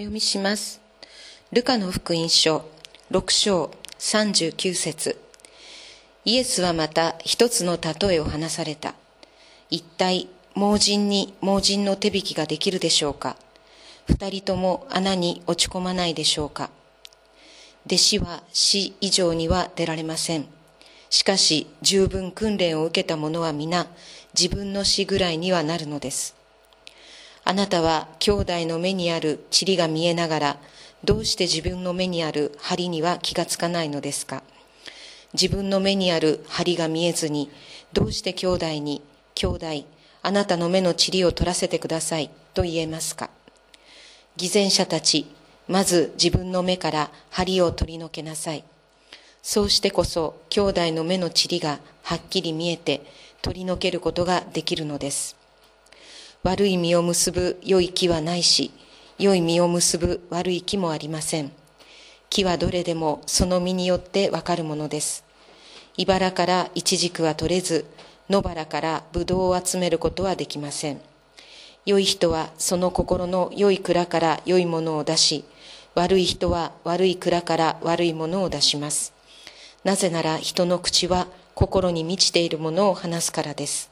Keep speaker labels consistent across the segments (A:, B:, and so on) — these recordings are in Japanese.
A: 読みします。ルカの福音書6章39節イエスはまた一つの例えを話された。一体盲人に盲人の手引きができるでしょうか二人とも穴に落ち込まないでしょうか弟子は死以上には出られません。しかし十分訓練を受けた者は皆自分の死ぐらいにはなるのです。あなたは兄弟の目にある塵が見えながら、どうして自分の目にある針には気がつかないのですか？自分の目にある針が見えずに、どうして兄弟に、兄弟、あなたの目の塵を取らせてくださいと言えますか？偽善者たち、まず自分の目から針を取り除けなさい。そうしてこそ兄弟の目の塵がはっきり見えて取り除けることができるのです。悪い実を結ぶ良い木はないし、良い実を結ぶ悪い木もありません。木はどれでもその実によってわかるものです。茨からイチジクは取れず、野原からブドウを集めることはできません。良い人はその心の良い蔵から良いものを出し、悪い人は悪い蔵から悪いものを出します。なぜなら人の口は心に満ちているものを話すからです。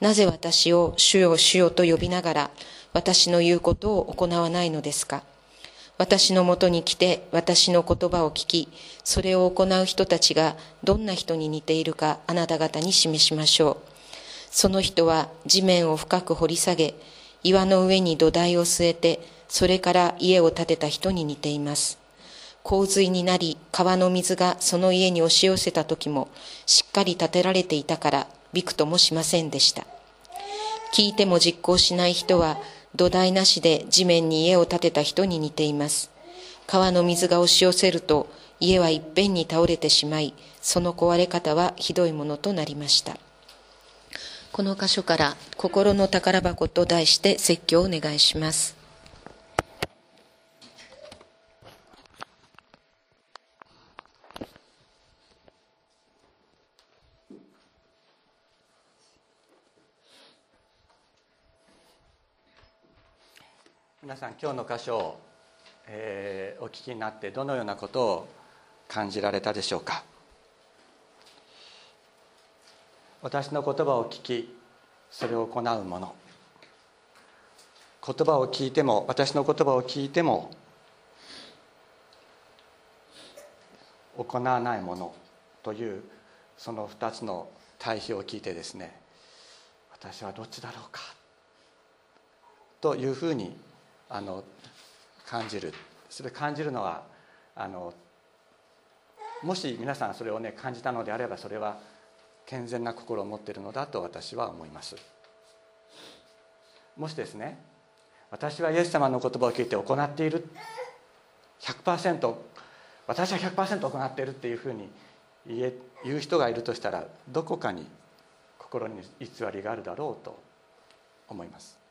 A: なぜ私を主よ主よと呼びながら私の言うことを行わないのですか？私のもとに来て私の言葉を聞き、それを行う人たちがどんな人に似ているかあなた方に示しましょう。その人は地面を深く掘り下げ、岩の上に土台を据えて、それから家を建てた人に似ています。洪水になり、川の水がその家に押し寄せた時も、しっかり建てられていたから、びくともしませんでした。聞いても実行しない人は、土台なしで地面に家を建てた人に似ています。川の水が押し寄せると、家はいっぺんに倒れてしまい、その壊れ方はひどいものとなりました。この箇所から、心の宝箱と題して説教をお願いします。
B: 皆さん今日の箇所を、えーお聞きになってどのようなことを感じられたでしょうか？私の言葉を聞きそれを行う者。言葉を聞いても私の言葉を聞いても行わないものというその2つの対比を聞いてですね私はどっちだろうか？というふうにあの感じる。それ感じるのはあのもし皆さんそれをね感じたのであればそれは健全な心を持っているのだと私は思います。もしですね私はイエス様の言葉を聞いて行っている100%私は100%行っているっていうふうに言え言う人がいるとしたらどこかに心に偽りがあるだろうと思います。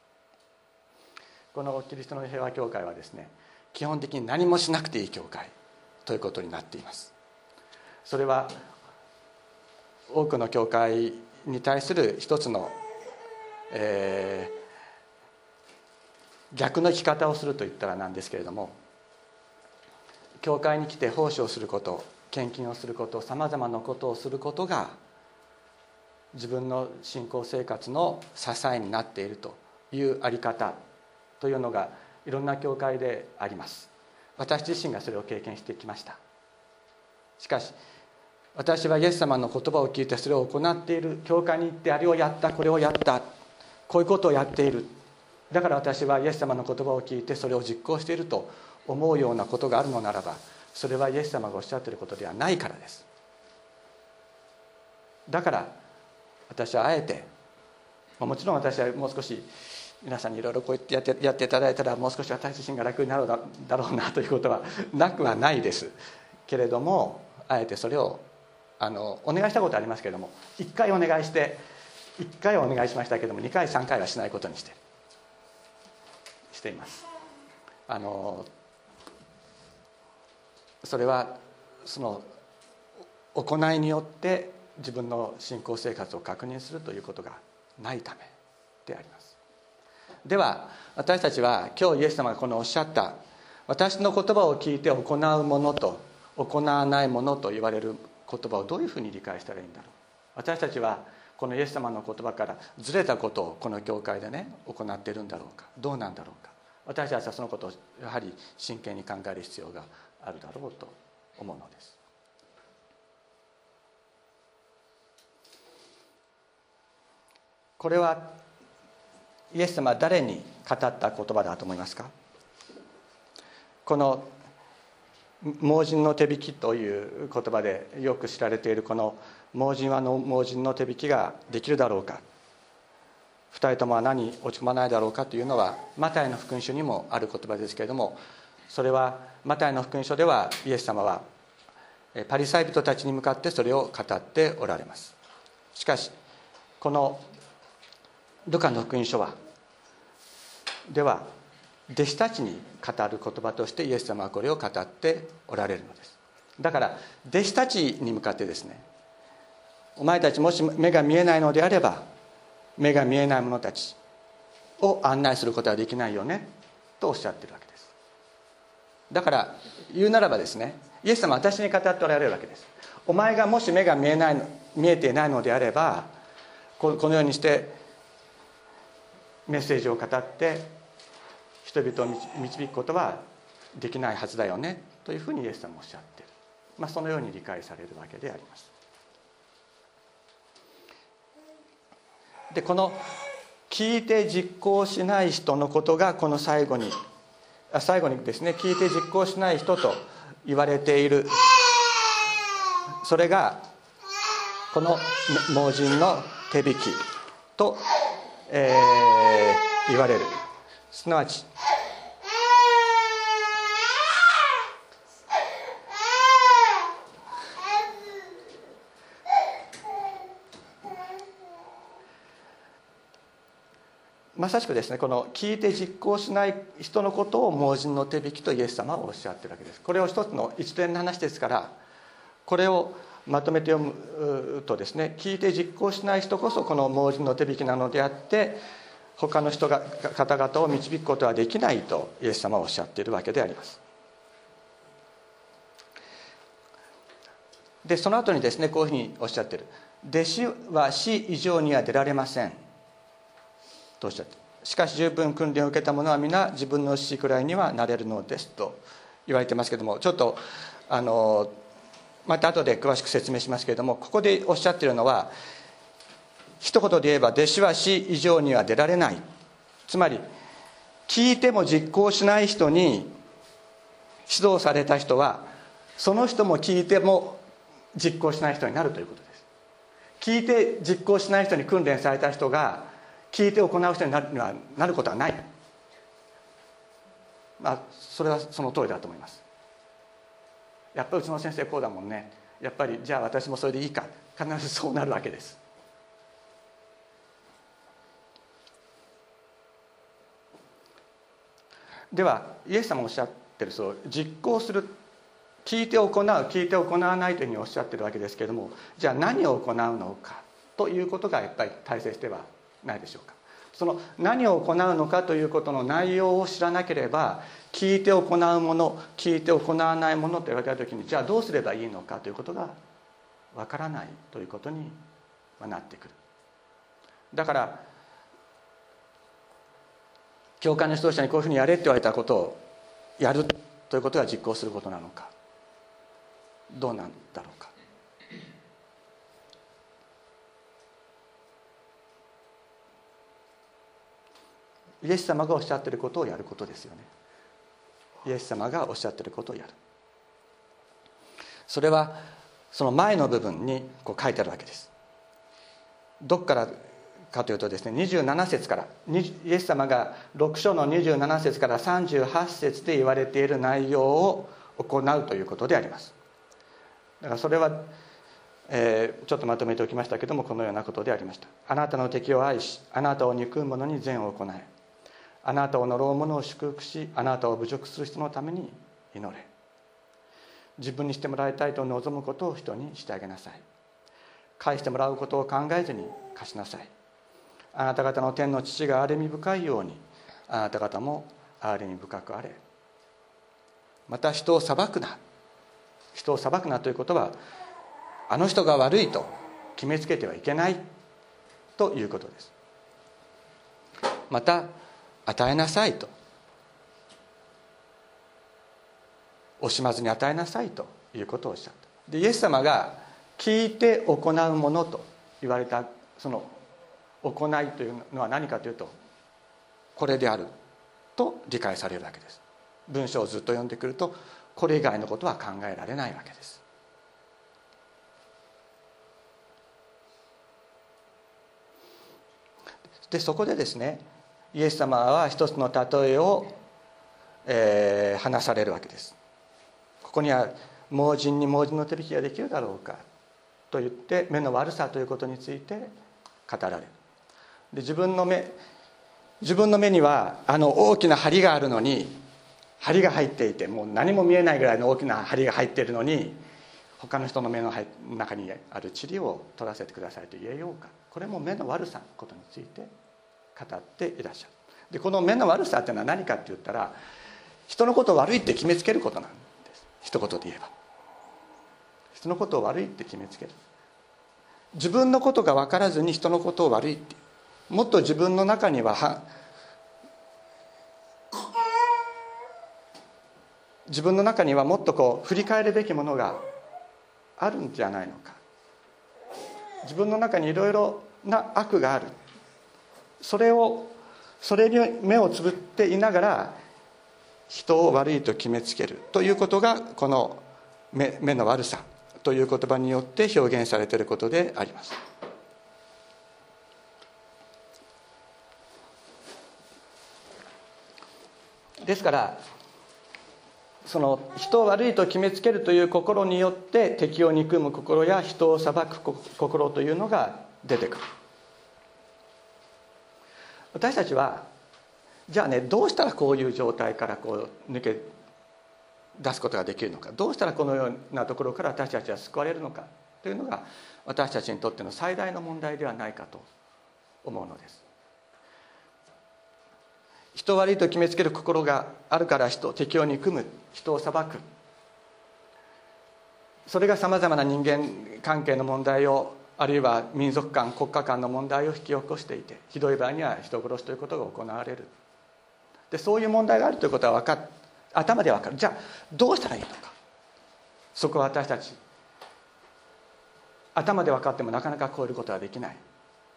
B: このキリストの平和教会はですね基本的に何もしなくていい教会ということになっています。それは多くの教会に対する一つの、えー逆の生き方をすると言ったらなんですけれども教会に来て奉仕をすること献金をすることさまざまなことをすることが自分の信仰生活の支えになっているというあり方というのがいろんな教会であります。私自身がそれを経験してきました。しかし私はイエス様の言葉を聞いてそれを行っている教会に行ってあれをやったこれをやったこういうことをやっている。だから私はイエス様の言葉を聞いてそれを実行していると思うようなことがあるのならばそれはイエス様がおっしゃっていることではないからです。だから私はあえてもちろん私はもう少し皆さんにいろいろこうやってやってやっていただいたらもう少し私自身が楽になるだろうなということはなくはないです。けれどもあえてそれをあのお願いしたことありますけれども1回お願いして1回はお願いしましたけれども2回3回はしないことにしてしています。あのそれはその行いによって自分の信仰生活を確認するということがないためであります。では私たちは今日イエス様がこのおっしゃった私の言葉を聞いて行うものと行わないものと言われる言葉をどういうふうに理解したらいいんだろう。私たちはこのイエス様の言葉からずれたことをこの教会でね行っているんだろうか。どうなんだろうか。私たちはそのことをやはり真剣に考える必要があるだろうと思うのです。これはイエス様は誰に語った言葉だと思いますか？この盲人の手引きという言葉でよく知られているこの盲人はの盲人の手引きができるだろうか？二人とも穴に落ち込まないだろうかというのはマタイの福音書にもある言葉ですけれどもそれはマタイの福音書ではイエス様はパリサイ人たちに向かってそれを語っておられます。しかしこのルカの福音書はでは弟子たちに語る言葉としてイエス様はこれを語っておられるのです。だから弟子たちに向かってですねお前たちもし目が見えないのであれば目が見えない者たちを案内することはできないよねとおっしゃってるわけです。だから言うならばですねイエス様は私に語っておられるわけです。お前がもし目が見えない見えていないのであればこのようにしてメッセージを語って人々を導くことはできないはずだよねというふうにイエス様おっしゃってる、まあ、そのように理解されるわけであります。でこの聞いて実行しない人のことがこの最後に最後にですね聞いて実行しない人と言われている。それがこの盲人の手引きと、えー、言われる。すなわちまさしくですねこの聞いて実行しない人のことを盲人の手引きとイエス様はおっしゃってるわけです。これを一つの一連の話ですからこれをまとめて読むとですね聞いて実行しない人こそこの盲人の手引きなのであって他の人が方々を導くことはできないとイエス様はおっしゃっているわけであります。でその後にですねこういうふうにおっしゃってる。弟子は死以上には出られません。とおっしゃってしかし十分訓練を受けた者は皆自分の死くらいにはなれるのですと言われてますけどもちょっとあのまた後で詳しく説明しますけれどもここでおっしゃっているのは一言で言えば弟子は死以上には出られない。つまり聞いても実行しない人に指導された人はその人も聞いても実行しない人になるということです。聞いて実行しない人に訓練された人が聞いて行う人になるにはなることはない、まあ、それはその通りだと思います。やっぱりうちの先生こうだもんね。やっぱりじゃあ私もそれでいいか。必ずそうなるわけです。ではイエス様おっしゃってるそう実行する聞いて行う聞いて行わないというふうにおっしゃってるわけですけれどもじゃあ何を行うのかということがやっぱり大切ではないでしょうか。その何を行うのかということの内容を知らなければ聞いて行うもの聞いて行わないものと言われた時にじゃあどうすればいいのかということがわからないということになってくる。だから教会の指導者にこういうふうにやれって言われたことをやるということが実行することなのかどうなんだろうか。イエス様がおっしゃってることをやることですよね。イエス様がおっしゃってることをやる。それはその前の部分にこう書いてあるわけです。どこからかというとですね27節からイエス様が6章の27節から38節で言われている内容を行うということであります。だからそれは、えー、ちょっとまとめておきましたけどもこのようなことでありました。あなたの敵を愛しあなたを憎む者に善を行え。あなたを呪う者を祝福しあなたを侮辱する人のために祈れ。自分にしてもらいたいと望むことを人にしてあげなさい。返してもらうことを考えずに貸しなさい。あなた方の天の父が憐れみ深いようにあなた方も憐れみ深くあれ。また人を裁くな。人を裁くなということはあの人が悪いと決めつけてはいけないということです。また与えなさいと。惜しまずに与えなさいということをおっしゃった。でイエス様が聞いて行うものと言われたその行いというのは何かというとこれであると理解されるわけです。文章をずっと読んでくるとこれ以外のことは考えられないわけです。でそこでですねイエス様は一つの例えを、えー、話されるわけです。ここには盲人に盲人の手引きができるだろうかと言って目の悪さということについて語られる。で自分の目自分の目にはあの大きな針があるのに針が入っていてもう何も見えないぐらいの大きな針が入っているのに他の人の目の中にある塵を取らせてくださいと言えようか。これも目の悪さのことについて語っていらっしゃる。でこの目の悪さっていうのは何かって言ったら人のことを悪いって決めつけることなんです。一言で言えば。人のことを悪いって決めつける。自分のことが分からずに人のことを悪いってもっと自分の中には自分の中にはもっとこう振り返るべきものがあるんじゃないのか。自分の中にいろいろな悪がある。それをそれに目をつぶっていながら人を悪いと決めつける。ということがこの目目の悪さ。という言葉によって表現されていることであります。ですからその人を悪いと決めつけるという心によって敵を憎む心や人を裁く心というのが出てくる。私たちはじゃあねどうしたらこういう状態からこう抜け出すことができるのか。どうしたらこのようなところから私たちは救われるのか。というのが私たちにとっての最大の問題ではないかと思うのです。人悪いと決めつける心があるから人敵を憎む。人を裁く。それがさまざまな人間関係の問題をあるいは民族間国家間の問題を引き起こしていてひどい場合には人殺しということが行われる。でそういう問題があるということは分か頭で分かる。じゃあどうしたらいいのか。そこは私たち頭で分かってもなかなか超えることはできない。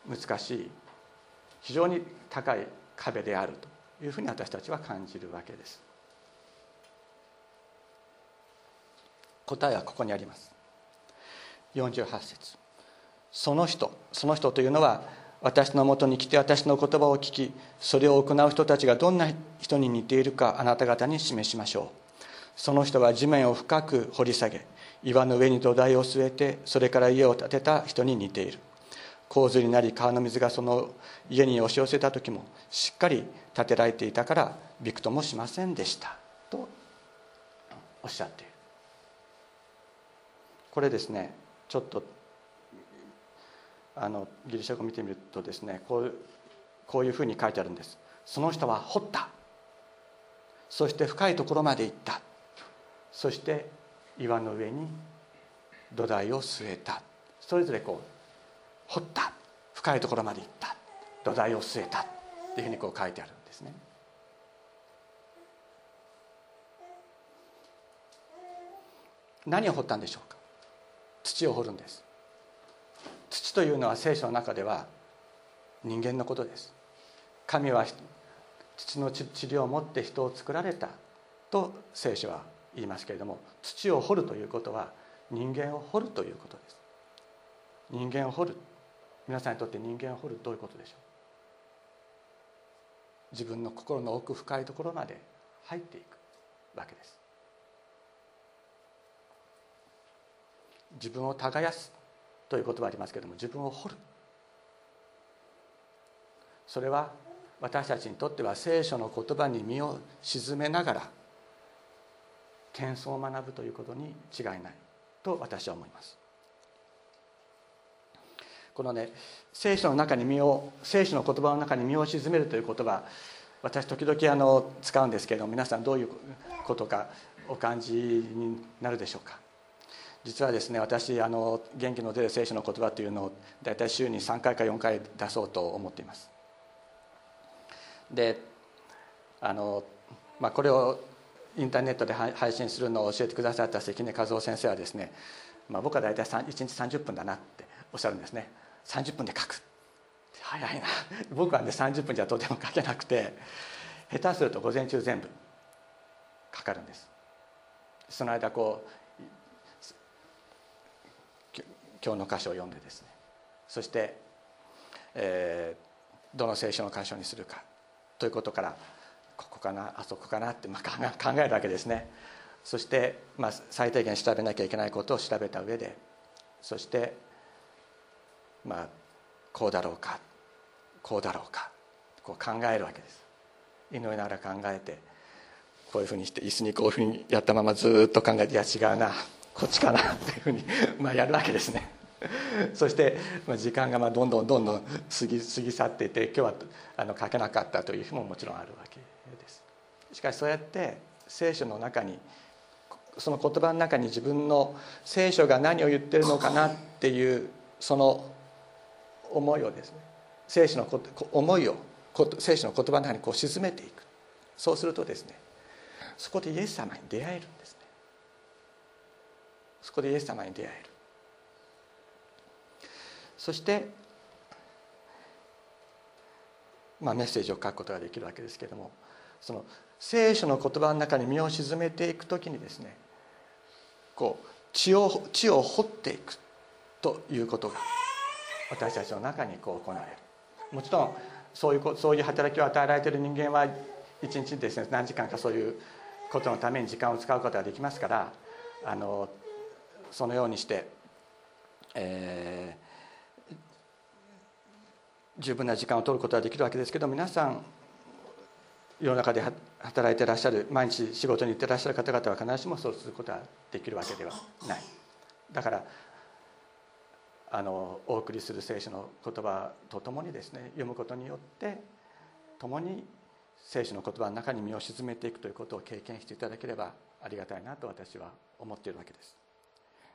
B: 難しい。非常に高い壁であるというふうに私たちは感じるわけです。答えはここにあります。48節。その人その人というのは私のもとに来て私の言葉を聞きそれを行う人たちがどんな人に似ているかあなた方に示しましょう。その人は地面を深く掘り下げ岩の上に土台を据えてそれから家を建てた人に似ている。洪水になり川の水がその家に押し寄せた時もしっかり建てられていたからびくともしませんでした。とおっしゃっている。これですねちょっとあのギリシャ語を見てみるとですねこうこういうふうに書いてあるんです。その人は掘った。そして深いところまで行った。そして岩の上に土台を据えた。それぞれこう掘った。深いところまで行った。土台を据えた。っていうふうにこう書いてあるんですね。何を掘ったんでしょうか。土を掘るんです。土というのは聖書の中では人間のことです。神は土の治療を持って人を作られたと聖書は言いますけれども土を掘るということは人間を掘るということです。人間を掘る。皆さんにとって人間を掘るどういうことでしょう？自分の心の奥深いところまで入っていくわけです。自分を耕す。という言葉ありますけども自分を掘る。それは私たちにとっては聖書の言葉に身を沈めながら謙遜を学ぶということに違いないと私は思います。このね聖書の中に身を聖書の言葉の中に身を沈めるという言葉私時々あの使うんですけれども皆さんどういうことかお感じになるでしょうか？実はですね私あの元気の出る聖書の言葉というのを大体週に3回か4回出そうと思っています。であの、まあ、これをインターネットで配信するのを教えてくださった関根和夫先生はですね、まあ、僕は大体1日30分だなっておっしゃるんですね。30分で書く。早いな。僕はね30分じゃとても書けなくて下手すると午前中全部かかるんです。その間こう今日の箇所を読んでですね。そして、えー、どの聖書の箇所にするかということからここかなあそこかなって、まあ、考えるわけですね。そして、まあ、最低限調べなきゃいけないことを調べた上でそしてまあこうだろうかこうだろうかこう考えるわけです。祈りながら考えてこういうふうにして椅子にこういうふうにやったままずっと考えていや違うなこっちかなっていうふうにまあやるわけですね。そして時間がまあどんどんどんどん過ぎ過ぎ去っていて今日はあの書けなかったという日ももちろんあるわけです。しかしそうやって聖書の中にその言葉の中に自分の聖書が何を言ってるのかなっていうその思いをですね聖書のこ思いを聖書の言葉の中にこう沈めていく。そうするとですねそこでイエス様に出会えるんですね。そこでイエス様に出会える。そして、まあ、メッセージを書くことができるわけですけれどもその聖書の言葉の中に身を沈めていく時にですねこう血を血を掘っていくということが私たちの中にこう行われる。もちろんそういうそういう働きを与えられている人間は一日にですね何時間かそういうことのために時間を使うことができますからあのそのようにして、えー、十分な時間を取ることができるわけですけど皆さん世の中で働いてらっしゃる毎日仕事に行ってらっしゃる方々は必ずしもそうすることができるわけではない。だからあのお送りする聖書の言葉とともにですね読むことによって共に聖書の言葉の中に身を沈めていくということを経験していただければありがたいなと私は思っているわけです。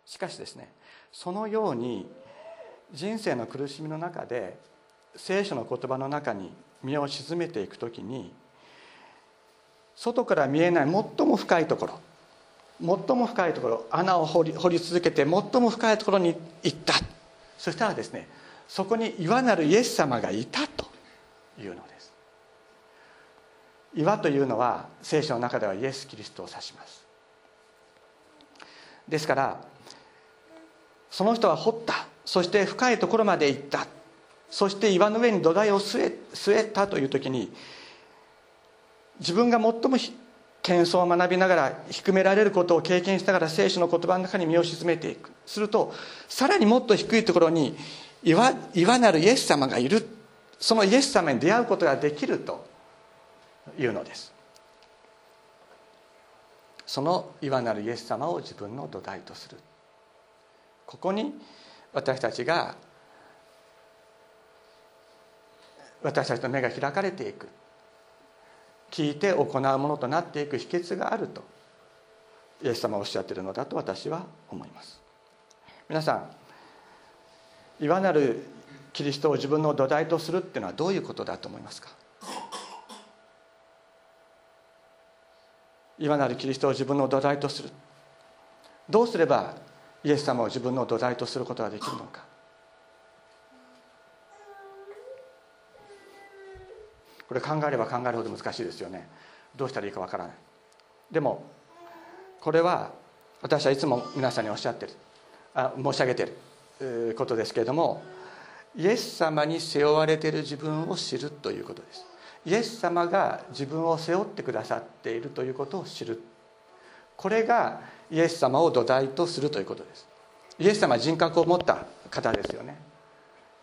B: しかしですねそのように人生の苦しみの中で聖書の言葉の中に身を沈めていくときに外から見えない最も深いところ最も深いところ穴を掘り掘り続けて最も深いところに行った。そしたらですねそこに岩なるイエス様がいたというのです。岩というのは聖書の中ではイエス・キリストを指します。ですからその人は掘った。そして深いところまで行った。そして岩の上に土台を据え据えたという時に自分が最も謙遜を学びながら低められることを経験しながら聖書の言葉の中に身を沈めていく。するとさらにもっと低いところに岩岩なるイエス様がいる。そのイエス様に出会うことができるというのです。その岩なるイエス様を自分の土台とする。ここに私たちが私たちの目が開かれていく。聞いて行うものとなっていく。秘訣があると。イエス様はおっしゃってるのだと私は思います。皆さんいわなるキリストを自分の土台とするっていうのはどういうことだと思いますか？いわなるキリストを自分の土台とする。どうすればイエス様を自分の土台とすることができるのか？これ考えれば考えるほど難しいですよね。どうしたらいいかわからない。でもこれは私はいつも皆さんにおっしゃってる。あ申し上げてる。ことですけれどもイエス様に背負われている自分を知るということです。イエス様が自分を背負ってくださっているということを知る。これがイエス様を土台とするということです。イエス様は人格を持った方ですよね。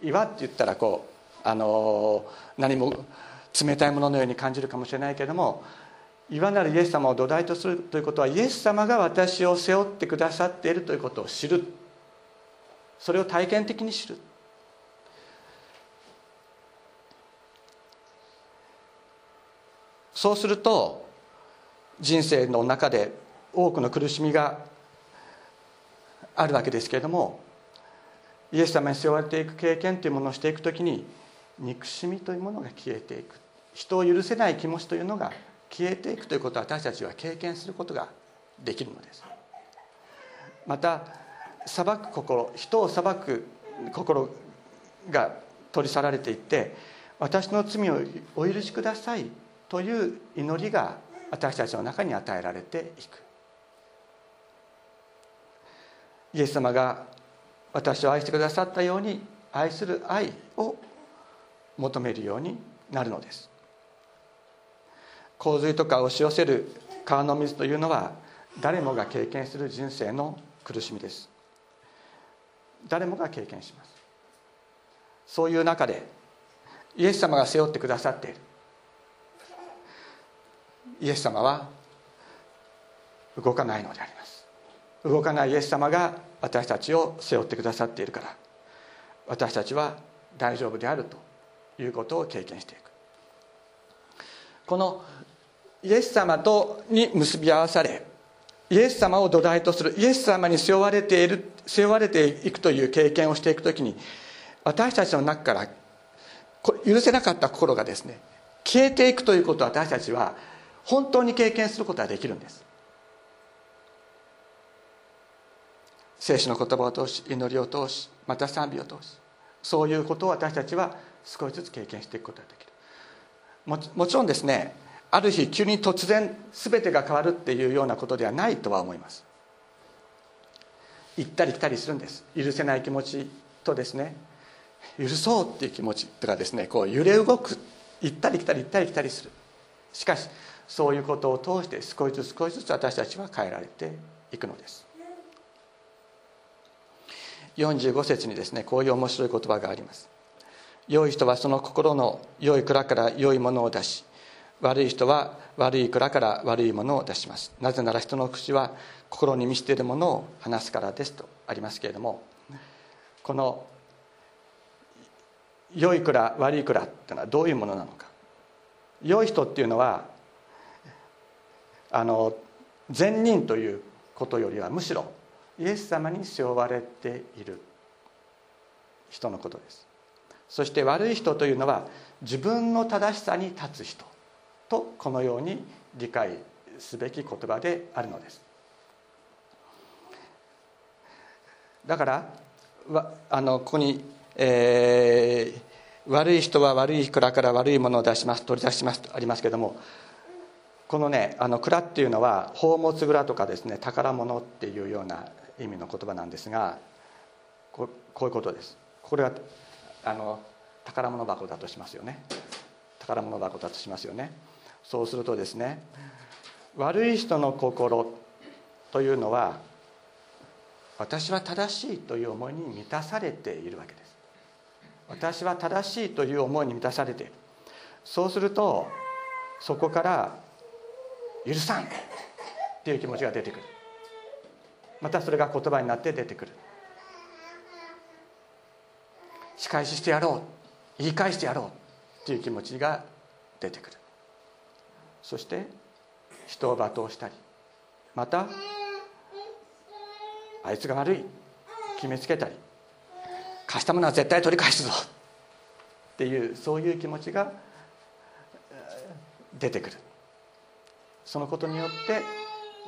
B: 岩って言ったらこうあの何も冷たいもののように感じるかもしれないけれども岩なるイエス様を土台とするということはイエス様が私を背負ってくださっているということを知る。それを体験的に知る。そうすると人生の中で多くの苦しみがあるわけですけれどもイエス様に背負われていく経験というものをしていくときに憎しみというものが消えていく。人を許せない気持ちというのが消えていくということを私たちは経験することができるのです。また裁く心人を裁く心が取り去られていって私の罪をお許しくださいという祈りが私たちの中に与えられていく。イエス様が私を愛してくださったように愛する愛を求めるようになるのです。洪水とか押し寄せる川の水というのは誰もが経験する人生の苦しみです。誰もが経験します。そういう中でイエス様が背負ってくださっている。イエス様は動かないのであります。動かないイエス様が私たちを背負ってくださっているから。私たちは大丈夫であるということを経験していく。このイエス様とに結び合わされイエス様を土台とするイエス様に背負われている背負われていくという経験をしていくときに私たちの中から許せなかった心がですね消えていくということを私たちは本当に経験することができるんです。聖書の言葉を通し祈りを通しまた賛美を通しそういうことを私たちは少しずつ経験していくことができる。ももちろんですねある日急に突然全てが変わるっていうようなことではないとは思います。行ったり来たりするんです。許せない気持ちとですね許そうっていう気持ちとかですねこう揺れ動く。行ったり来たり行ったり来たりする。しかしそういうことを通して少しずつ少しずつ私たちは変えられていくのです。45節にですねこういう面白い言葉があります。良い人はその心の良い蔵から良いものを出し悪い人は悪い蔵から悪いものを出します。なぜなら人の口は心に満ちているものを話すからですとありますけれどもこの良い蔵悪い蔵っていうのはどういうものなのか。良い人っていうのはあの善人ということよりはむしろイエス様に背負われている人のことです。そして悪い人というのは自分の正しさに立つ人とこのように理解すべき言葉であるのです。だからあのここに、えー、悪い人は悪い蔵から悪いものを出します取り出しますとありますけどもこのねあの蔵っていうのは宝物蔵とかですね宝物っていうような意味の言葉なんですがここういうことです。これはあの宝物箱だとしますよね。宝物箱だとしますよね。そうするとですね悪い人の心というのは私は正しいという思いに満たされているわけです。私は正しいという思いに満たされている。そうするとそこから許さんっていう気持ちが出てくる。またそれが言葉になって出てくる。仕返ししてやろう。言い返してやろうっていう気持ちが出てくる。そして人を罵倒したりまたあいつが悪い決めつけたり貸したものは絶対取り返すぞっていうそういう気持ちが出てくる。そのことによって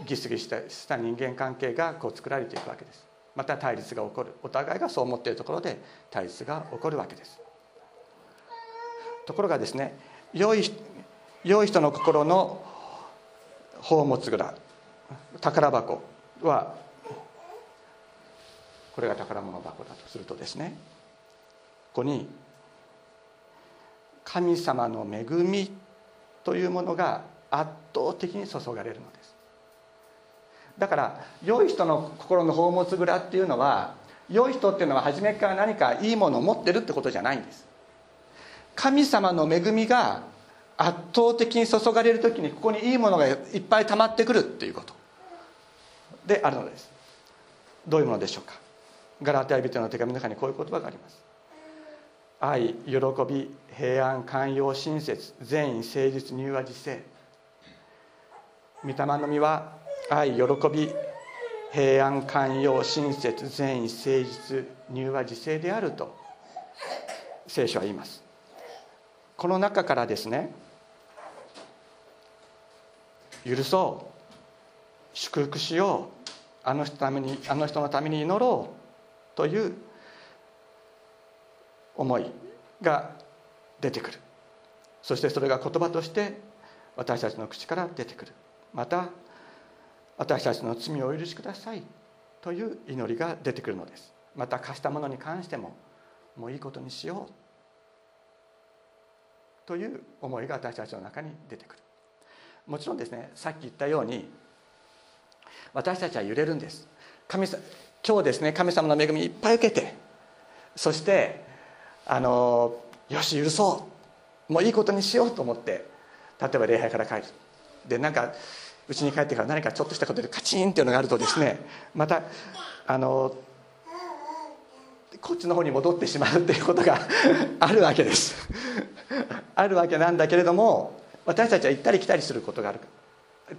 B: ギスギスした人間関係がこう作られていくわけです。また対立が起こる。お互いがそう思っているところで対立が起こるわけです。ところがですね良い良い人の心の宝物蔵宝箱はこれが宝物箱だとするとですねここに神様の恵みというものが圧倒的に注がれるのです。だから良い人の心の宝物蔵っていうのは良い人っていうのは初めから何かいいものを持ってるってことじゃないんです。神様の恵みが圧倒的に注がれる時にここにいいものがいっぱい溜まってくるっていうこと。であるのです。どういうものでしょうか。ガラテヤ人の手紙の中にこういう言葉があります。愛喜び平安寛容親切善意誠実入和自制。御霊の実は愛喜び平安寛容親切善意誠実柔和自制であると聖書は言います。この中からですね許そう祝福しようあの人ためにあの人のために祈ろうという思いが出てくる。そしてそれが言葉として私たちの口から出てくる。また私たちの罪をお許しくださいという祈りが出てくるのです。また貸したものに関してももういいことにしようという思いが私たちの中に出てくる。もちろんですねさっき言ったように私たちは揺れるんです。神様今日ですね神様の恵みいっぱい受けてそしてあのよし許そう。もういいことにしようと思って例えば礼拝から帰る。でなんかうちに帰ってから何かちょっとしたことでカチンっていうのがあるとですねまたあのこっちの方に戻ってしまうっていうことが あるわけです。あるわけなんだけれども私たちは行ったり来たりすることがある。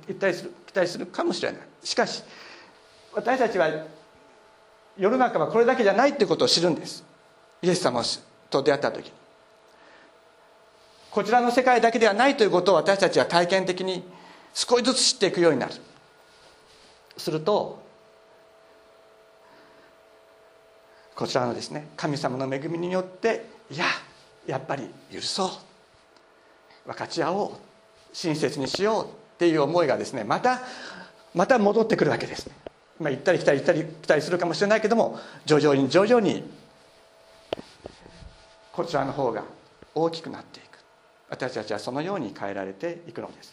B: 行ったりする来たりするかもしれない。しかし私たちは世の中はこれだけじゃないっていうことを知るんです。イエス様と出会った時に。こちらの世界だけではないということを私たちは体験的に少しずつ知っていくようになる。するとこちらのですね神様の恵みによっていややっぱり許そう。分かち合おう。親切にしようっていう思いがですねまたまた戻ってくるわけです、まあ、行ったり来たり行ったり来たりするかもしれないけども徐々に徐々にこちらの方が大きくなっていく。私たちはそのように変えられていくのです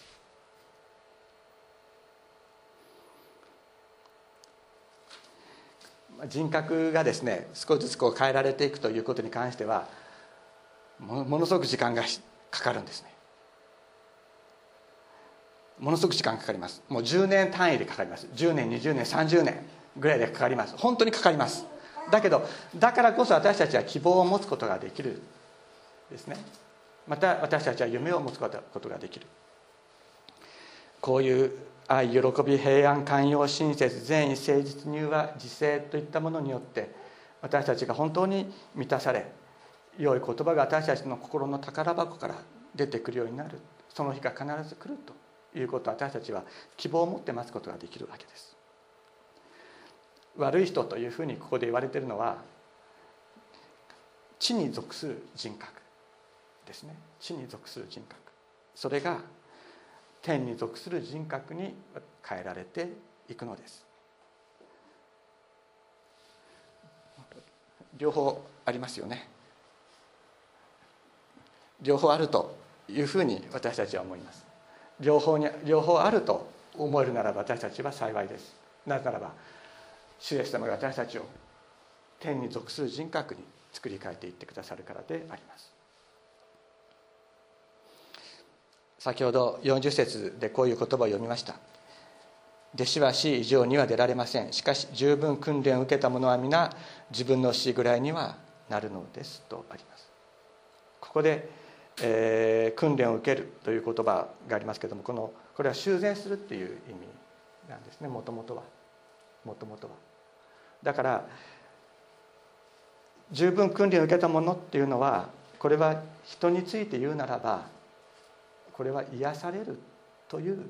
B: 人格がですね少しずつこう変えられていくということに関してはものすごく時間がかかるんですね。ものすごく時間かかります。もう10年単位でかかります。10年20年30年ぐらいでかかります。本当にかかります。だけどだからこそ私たちは希望を持つことができるですね。また私たちは夢を持つことができる。こういう愛喜び平安寛容親切善意誠実柔和自制といったものによって私たちが本当に満たされ良い言葉が私たちの心の宝箱から出てくるようになるその日が必ず来るということを私たちは希望を持って待つことができるわけです。悪い人というふうにここで言われているのは地に属する人格ですね。地に属する人格。それが天に属する人格に変えられていくのです。両方ありますよね。両方あるというふうに私たちは思います。両方に両方あると思えるならば私たちは幸いです。なぜならば主イエス様が私たちを天に属する人格に作り変えていってくださるからであります。先ほど40節でこういう言葉を読みました。弟子は死以上には出られません。しかし十分訓練を受けた者は皆自分の死ぐらいにはなるのです。とあります。ここで、えー、訓練を受けるという言葉がありますけれどもこのこれは修繕するっていう意味なんですね。もともとは。もともとは。だから十分訓練を受けたものっていうのはこれは人について言うならばこれは癒されるという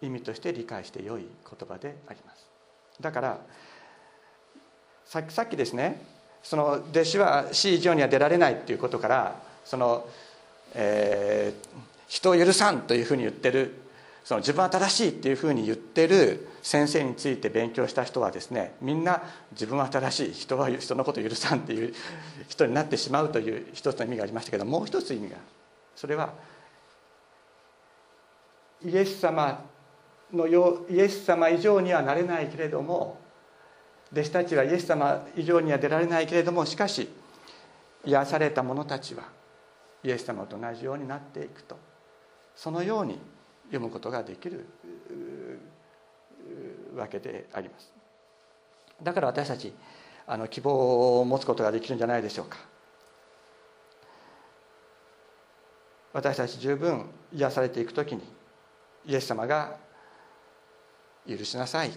B: 意味として理解して良い言葉であります。だからさっきですねその弟子は死以上には出られないっていうことからその、えー、人を許さんというふうに言ってるその自分は正しいっていうふうに言ってる先生について勉強した人はですねみんな自分は正しい人は人のことを許さんっていう人になってしまうという一つの意味がありましたけどもう一つ意味がある。それはイエス様のようイエス様以上にはなれないけれども弟子たちはイエス様以上には出られないけれどもしかし癒された者たちはイエス様と同じようになっていくとそのように読むことができるわけでありますだから私たちあの希望を持つことができるんじゃないでしょうか私たち十分癒されていく時にイエス様が許しなさい。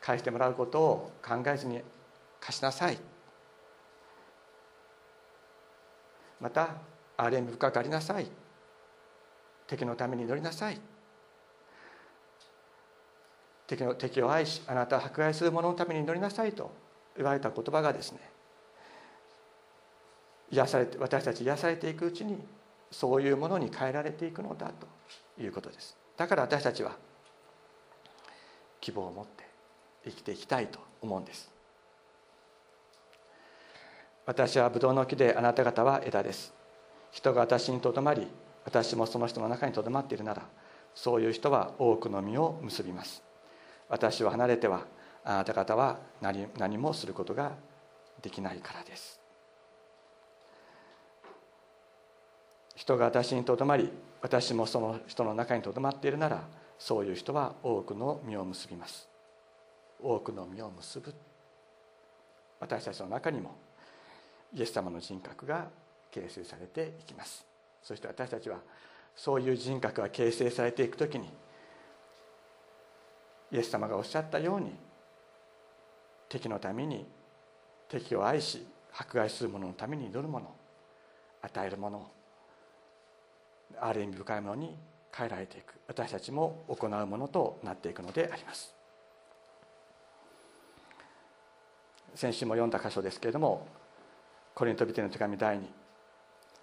B: 返してもらうことを考えずに貸しなさい。また憐れみ深くありなさい。敵のために祈りなさい。敵の敵を愛しあなたを迫害する者のために祈りなさいと言われた言葉がですね癒されて私たち癒されていくうちにそういうものに変えられていくのだということです。だから私たちは希望を持って生きていきたいと思うんです。私はブドウの木であなた方は枝です。人が私にとどまり私もその人の中にとどまっているならそういう人は多くの実を結びます。私を離れてはあなた方は何何もすることができないからです。人が私にとどまり私もその人の中にとどまっているならそういう人は多くの実を結びます。多くの実を結ぶ。私たちの中にもイエス様の人格が形成されていきます。そして私たちはそういう人格が形成されていく時にイエス様がおっしゃったように敵のために敵を愛し迫害する者のために祈る者与えるものある意味深いものに変えられていく。私たちも行うものとなっていくのであります。先週も読んだ箇所ですけれどもコリントビテの手紙第2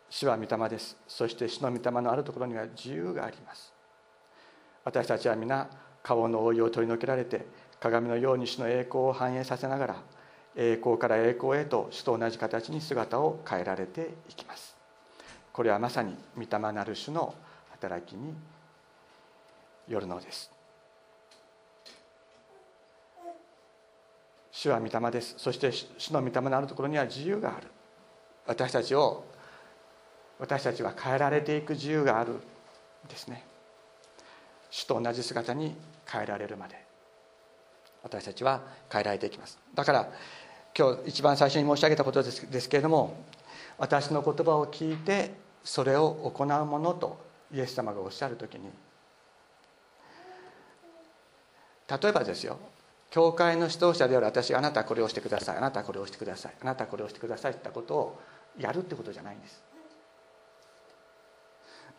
B: 主は御霊です。そして主の御霊のあるところには自由があります。私たちは皆顔の覆いを取り除けられて鏡のように主の栄光を反映させながら栄光から栄光へと主と同じ形に姿を変えられていきます。これはまさに御霊なる主の働きによるのです。主は御霊です。そして主の御霊のあるところには自由がある。私たちを私たちは変えられていく自由があるですね。主と同じ姿に変えられるまで。私たちは変えられていきます。だから今日一番最初に申し上げたことですけれども私の言葉を聞いてそれを行うものとイエス様がおっしゃる時に。例えばですよ教会の指導者である私があなたこれをしてくださいあなたこれをしてくださいあなたこれをしてくださいってことをやるってことじゃないんです。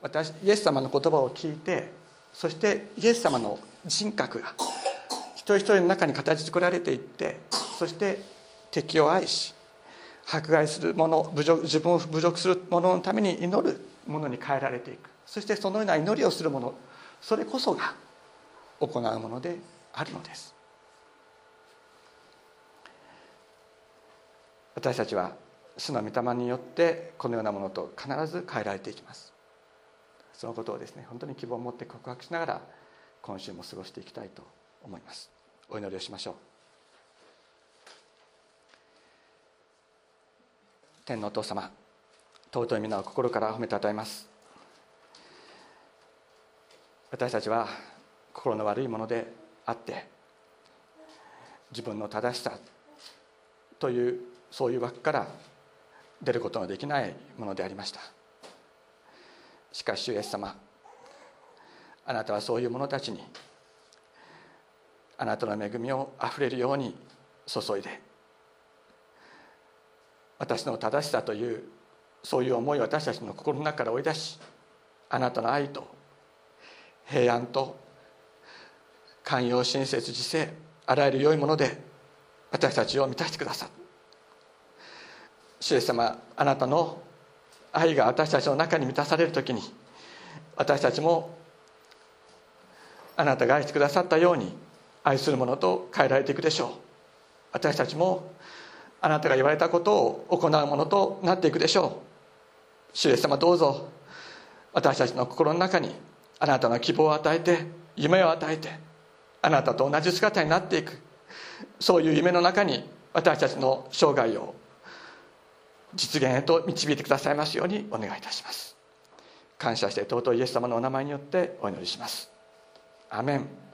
B: 私イエス様の言葉を聞いてそしてイエス様の人格が一人一人の中に形作られていってそして敵を愛し迫害する者自分を侮辱する者のために祈る者に変えられていく。そしてそのような祈りをする者それこそが行うものであるのです。私たちは主の御霊によってこのようなものと必ず変えられていきます。そのことをですね本当に希望を持って告白しながら今週も過ごしていきたいと思います。お祈りをしましょう。天のお父様尊い皆を心から褒めたたえます。私たちは心の悪いものであって自分の正しさというそういう枠から出ることのできないものでありました。しかし主イエス様あなたはそういう者たちにあなたの恵みをあふれるように注いで私の正しさというそういう思いを私たちの心の中から追い出しあなたの愛と平安と寛容親切自制あらゆる良いもので私たちを満たしてくださる主イエス様あなたの愛が私たちの中に満たされる時に私たちもあなたが愛してくださったように愛するものと変えられていくでしょう。私たちもあなたが言われたことを行うものとなっていくでしょう。主イエス様どうぞ。私たちの心の中にあなたの希望を与えて夢を与えてあなたと同じ姿になっていく。そういう夢の中に私たちの生涯を実現へと導いてくださいますようにお願いいたします。感謝して尊いイエス様のお名前によってお祈りします。アメン。